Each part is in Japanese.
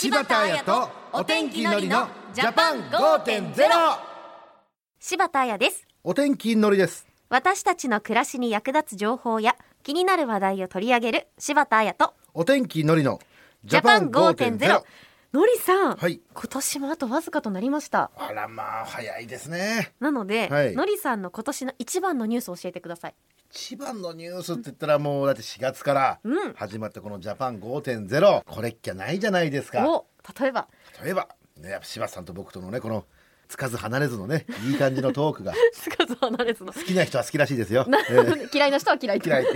柴田彩とお天気のりのジャパン5.0柴田彩です。お天気のりです。私たちの暮らしに役立つ情報や気になる話題を取り上げる柴田彩とお天気のりのジャパン5.0のりさん、はい。今年もあとわずかとなりました。あらまあ早いですね。なので、はい。のりさんの今年の一番のニュースを教えてください一番のニュースって言ったらもうだって4月からうん。始まったこのジャパン5.0これっきゃないじゃないですか。お例えば。例えば。ねやっぱ柴田さんと僕とのねこのつかず離れずのねいい感じのトークが。つかず離れずの。好きな人は好きらしいですよ、えなー 嫌いな人は嫌い嫌い。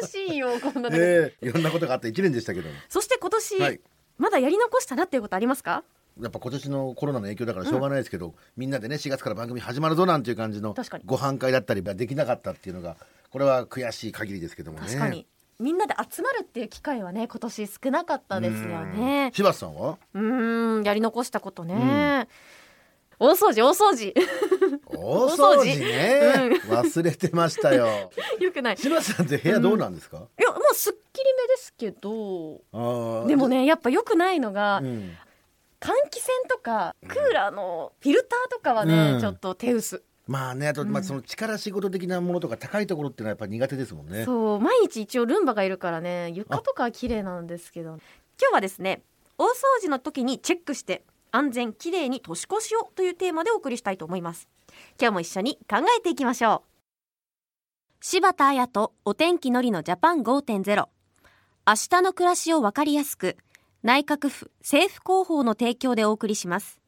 悲しいよこんなの、えーいろんなことがあった1年でしたけども。そして今年、はい。まだやり残したなっていうことありますか？やっぱ今年のコロナの影響だからしょうがないですけど、みんなでね4月から番組始まるぞなんていう感じのご飯会だったりできなかったっていうのがこれは悔しい限りですけどもね。確かに、みんなで集まるっていう機会はね今年少なかったですよね。柴田さんは？うーんやり残したことね、大掃除大掃除。大掃除ね、うん。忘れてましたよ。よくない。い柴田さんって部屋どうなんですか、やまあすっきりめですけど。でもねやっぱよくないのが、うん換気扇とかクーラーのフィルターとかはね、うん。ちょっと手薄。まあねあと、まあ、その力仕事的なものとか高いところっていうのはやっぱ苦手ですもんね。そう毎日一応ルンバがいるからね床とかは綺麗なんですけど。今日はですね大掃除の時にチェックして安全きれいに年越しをというテーマでお送りしたいと思います。今日も一緒に考えていきましょう。柴田彩とお天気のりのジャパン5.0明日の暮らしをわかりやすく内閣府政府広報の提供でお送りします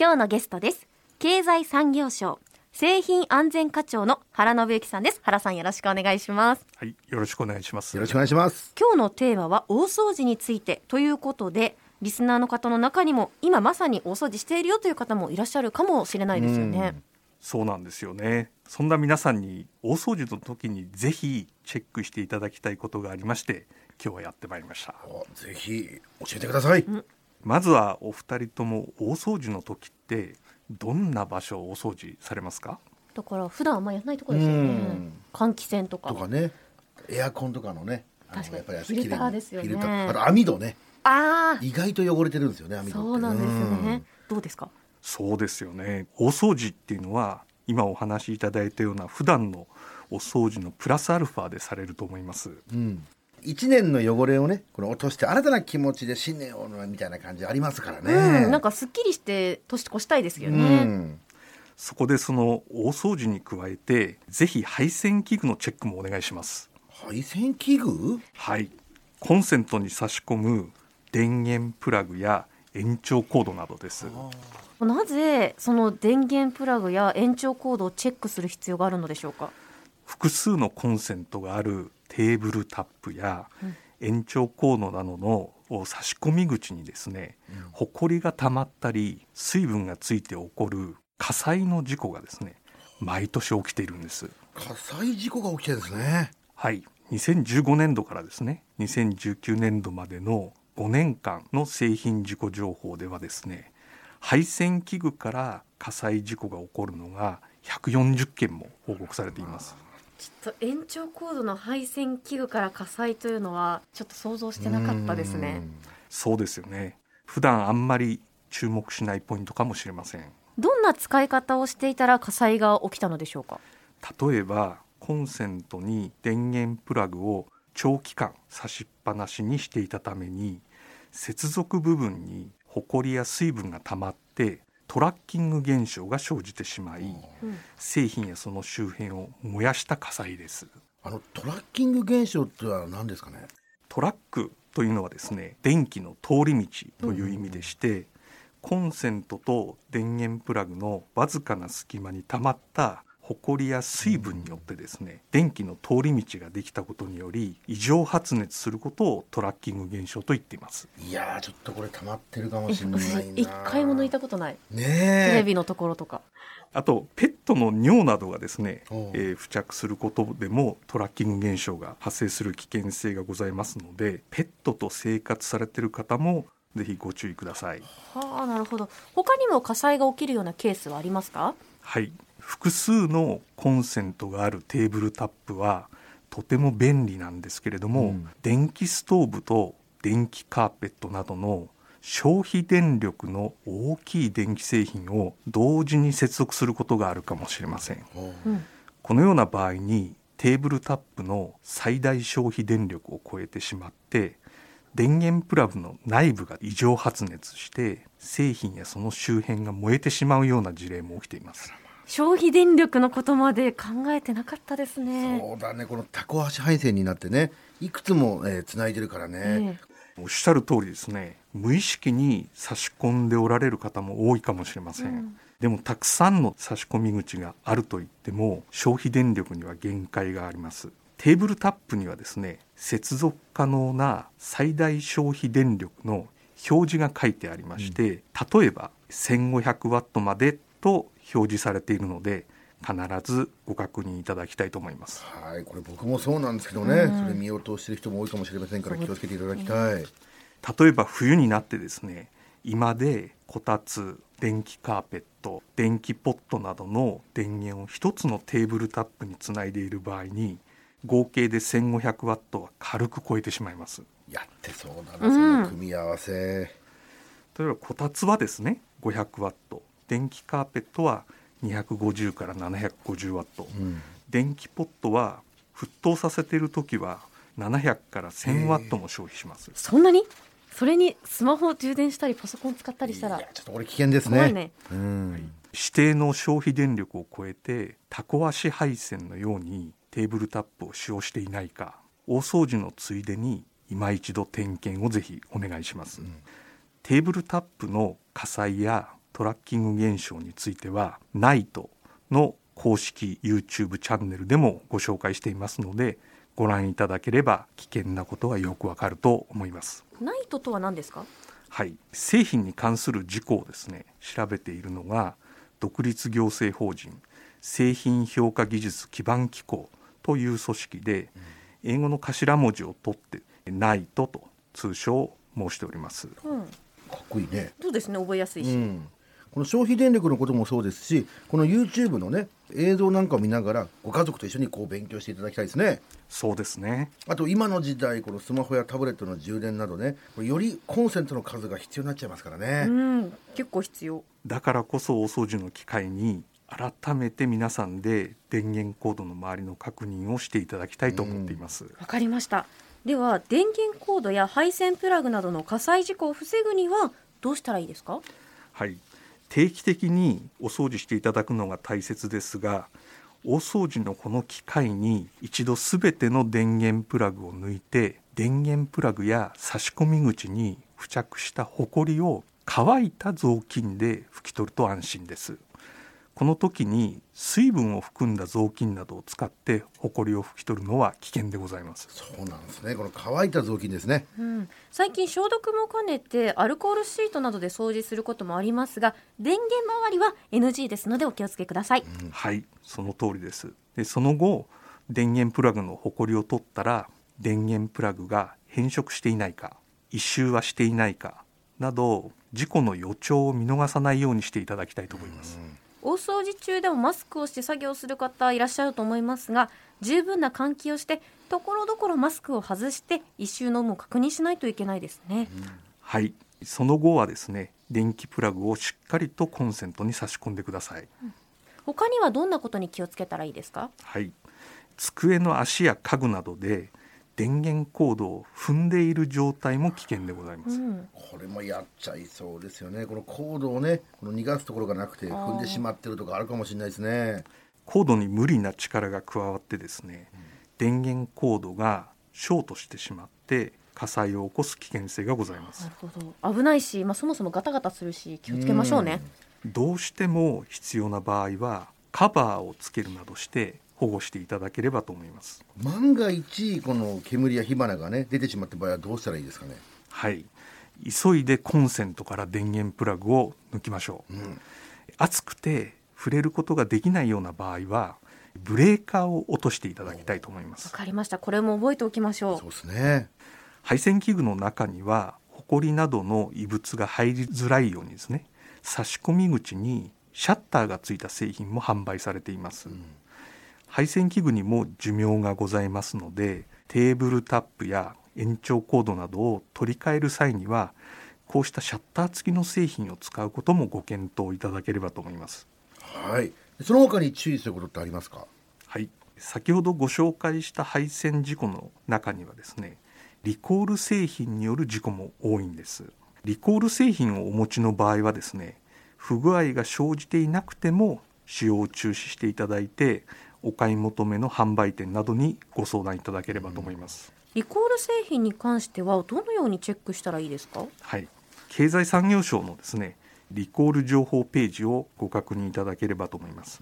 今日のゲストです経済産業省製品安全課長の原信之さんです原さんよろしくお願いしますはい、よろしくお願いします。よろしくお願いします今日のテーマは大掃除についてということでリスナーの方の中にも今まさに大掃除しているよという方もいらっしゃるかもしれないですよね。そうなんですよね。そんな皆さんに大掃除の時にぜひチェックしていただきたいことがありまして、今日はやってまいりました。おぜひ教えてください、まずはお二人とも大掃除の時ってどんな場所をお掃除されますか？だから普段あんまやらないところですよねうん。換気扇とか。とかねエアコンとかのねあの確かにやっぱりフィルターですよねあと網戸ねあ意外と汚れてるんですよねあ、網戸ってそうなんですね。どうですか？そうですよね。大掃除っていうのは今お話しいただいたような普段のお掃除のプラスアルファでされると思います。うん一年の汚れをねこの落として新たな気持ちで新年をみたいな感じありますからね、うん、なんかすっきりして年越したいですようね。ん。そこでその大掃除に加えてぜひ配線器具のチェックもお願いします。配線器具？はい。コンセントに差し込む電源プラグや延長コードなどです。なぜその電源プラグや延長コードをチェックする必要があるのでしょうか？複数のコンセントがあるテーブルタップや延長コードなどの差し込み口にですね、ほこりが溜まったり水分がついて起こる火災の事故がですね毎年起きているんです。火災事故が起きてるんですね。はい、2015年度からですね2019年度までの5年間の製品事故情報ではですね配線器具から火災事故が起こるのが140件も報告されていますちょっと延長コードの配線器具から火災というのはちょっと想像してなかったですね。そうですよね普段あんまり注目しないポイントかもしれませんどんな使い方をしていたら火災が起きたのでしょうか？例えばコンセントに電源プラグを長期間差しっぱなしにしていたために接続部分にホコリや水分が溜まってトラッキング現象が生じてしまいうん。製品やその周辺を燃やした火災です。あのトラッキング現象ってのは何ですかね？トラックというのはですね電気の通り道という意味でして、コンセントと電源プラグのわずかな隙間に溜まったホコリや水分によってですね電気の通り道ができたことにより異常発熱することをトラッキング現象と言っていますいやーちょっとこれ溜まってるかもえしれない 一回も抜いたことない。ねテえレビのところとか。あとペットの尿などがですね、えー付着することでもトラッキング現象が発生する危険性がございますのでペットと生活されている方もぜひご注意くださいはあなるほど。他にも火災が起きるようなケースはありますか？はい複数のコンセントがあるテーブルタップはとても便利なんですけれども、うん。電気ストーブと電気カーペットなどの消費電力の大きい電気製品を同時に接続することがあるかもしれません。うん。このような場合にテーブルタップの最大消費電力を超えてしまって電源プラグの内部が異常発熱して製品やその周辺が燃えてしまうような事例も起きています消費電力のことまで考えてなかったですね。そうだね。このタコ足配線になってねいくつも、えー、繋いでるからね、えおっしゃる通りですね。無意識に差し込んでおられる方も多いかもしれません、うん。でもたくさんの差し込み口があるといっても消費電力には限界があります。テーブルタップにはですね接続可能な最大消費電力の表示が書いてありまして、例えば1500ワットまでと表示されているので必ずご確認いただきたいと思います。はいこれ僕もそうなんですけどね、うん。それ見落としてる人も多いかもしれませんから気をつけていただきたい、例えば冬になってですね今でこたつ電気カーペット電気ポットなどの電源を一つのテーブルタップにつないでいる場合に合計で1500ワットは軽く超えてしまいます。やってそうだな、うん。その組み合わせ。例えばこたつはですね500ワット電気カーペットは250から750ワット、うん。電気ポットは沸騰させている時は700から1000ワットも消費します。そんなに？それにスマホを充電したりパソコン使ったりしたら。いやちょっとこれ危険ですね。ね。うん。指定の消費電力を超えてタコ足配線のようにテーブルタップを使用していないか大掃除のついでに今一度点検をぜひお願いします、テーブルタップの火災やトラッキング現象については NITE の公式 YouTube チャンネルでもご紹介していますのでご覧いただければ危険なことがよくわかると思います。ナイトとは何ですか？はい、製品に関する事項をですね調べているのが独立行政法人製品評価技術基盤機構という組織で、英語の頭文字を取ってナイトと通称を申しております。うん。かっこいいね。そうですね。覚えやすいし、うん、この消費電力のこともそうですしこの YouTube のね映像なんかを見ながらご家族と一緒にこう勉強していただきたいですね。そうですね。あと今の時代このスマホやタブレットの充電などねよりコンセントの数が必要になっちゃいますからね、うん。結構必要。だからこそ大掃除の機会に改めて皆さんで電源コードの周りの確認をしていただきたいと思っています、わかりました。では電源コードや配線プラグなどの火災事故を防ぐにはどうしたらいいですか？はい、定期的にお掃除していただくのが大切ですが大掃除のこの機械に一度すべての電源プラグを抜いて電源プラグや差し込み口に付着したホコリを乾いた雑巾で拭き取ると安心です。この時に水分を含んだ雑巾などを使ってホコリを拭き取るのは危険でございます。そうなんですね。この乾いた雑巾ですね。うん、最近消毒も兼ねてアルコールシートなどで掃除することもありますが電源周りは NG ですのでお気をつけください、はいその通りです。でその後電源プラグのホコリを取ったら電源プラグが変色していないか異臭はしていないかなど事故の予兆を見逃さないようにしていただきたいと思います、大掃除中でもマスクをして作業する方いらっしゃると思いますが十分な換気をしてところどころマスクを外して異臭の有無を確認しないといけないですね、はい。その後はですね電気プラグをしっかりとコンセントに差し込んでください、他にはどんなことに気をつけたらいいですか？はい。机の足や家具などで電源コードを踏んでいる状態も危険でございます、うん。これもやっちゃいそうですよね。このコードをねこの逃がすところがなくて踏んでしまってるとかあるかもしれないですね。コードに無理な力が加わってですね、電源コードがショートしてしまって火災を起こす危険性がございます。なるほど。危ないし、まあ、そもそもガタガタするし気をつけましょうね、どうしても必要な場合はカバーをつけるなどして保護していただければと思います。万が一この煙や火花がね出てしまった場合はどうしたらいいですかね？はい。急いでコンセントから電源プラグを抜きましょう、ん熱くて触れることができないような場合はブレーカーを落としていただきたいと思います。わかりました。これも覚えておきましょそうですね。配線器具の中にはホコリなどの異物が入りづらいようにですね差し込み口にシャッターがついた製品も販売されています、配線器具にも寿命がございますのでテーブルタップや延長コードなどを取り替える際にはこうしたシャッター付きの製品を使うこともご検討いただければと思います。はい。その他に注意することってありますか？はい。先ほどご紹介した配線事故の中にはですねリコール製品による事故も多いんです。リコール製品をお持ちの場合はですね不具合が生じていなくても使用を中止していただいてお買い求めの販売店などにご相談いただければと思います、リコール製品に関してはどのようにチェックしたらいいですか？はい。経済産業省のですねリコール情報ページをご確認いただければと思います、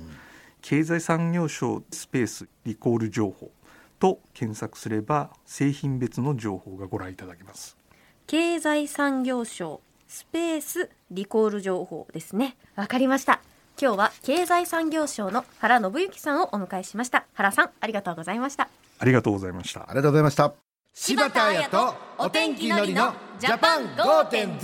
経済産業省スペースリコール情報と検索すれば製品別の情報がご覧いただけます。経済産業省スペースリコール情報ですね。わかりました今日は経済産業省の原信之さんをお迎えしました。原さんありがとうございました。ありがとうございました。ありがとうございました。柴田彩とお天気のりのジャパン5.0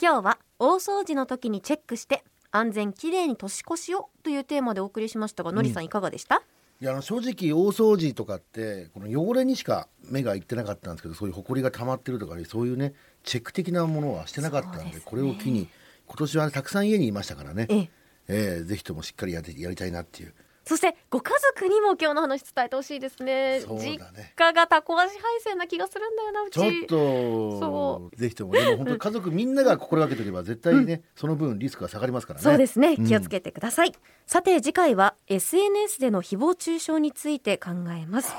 今日は大掃除の時にチェックして安全きれいに年越しをというテーマでお送りしましたが、のりさんいかがでした？いやあの正直大掃除とかってこの汚れにしか目がいってなかったんですけどそういう埃が溜まってるとかねそういうねチェック的なものはしてなかったんでね。これを機に今年はたくさん家にいましたからね。ええ。えーぜひともしっかりやってやりたいなっていう。そしてご家族にも今日の話伝えてほしいですね。そうだね。実家がタコ足配線な気がするんだよなうち。ちょっそとぜひともでも本当に 家族みんなが心がけておけば絶対ね、その分リスクが下がりますからね。そうですね。うん。気をつけてください、さて次回は SNS での誹謗中傷について考えます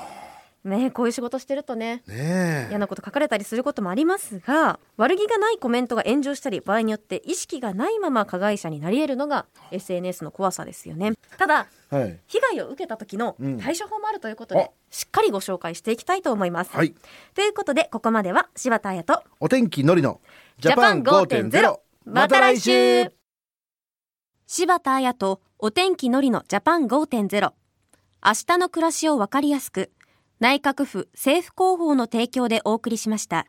ねこういう仕事してるとねねえ。嫌なこと書かれたりすることもありますが悪気がないコメントが炎上したり場合によって意識がないまま加害者になり得るのが SNS の怖さですよね。ただはい。被害を受けた時のうん。対処法もあるということで、あ。しっかりご紹介していきたいと思います、はい。ということでここまでは柴田彩とお天気のりのジャパン5.0 5.0また来週。柴田彩とお天気のりのジャパン5.0明日の暮らしをわかりやすく内閣府政府広報の提供でお送りしました。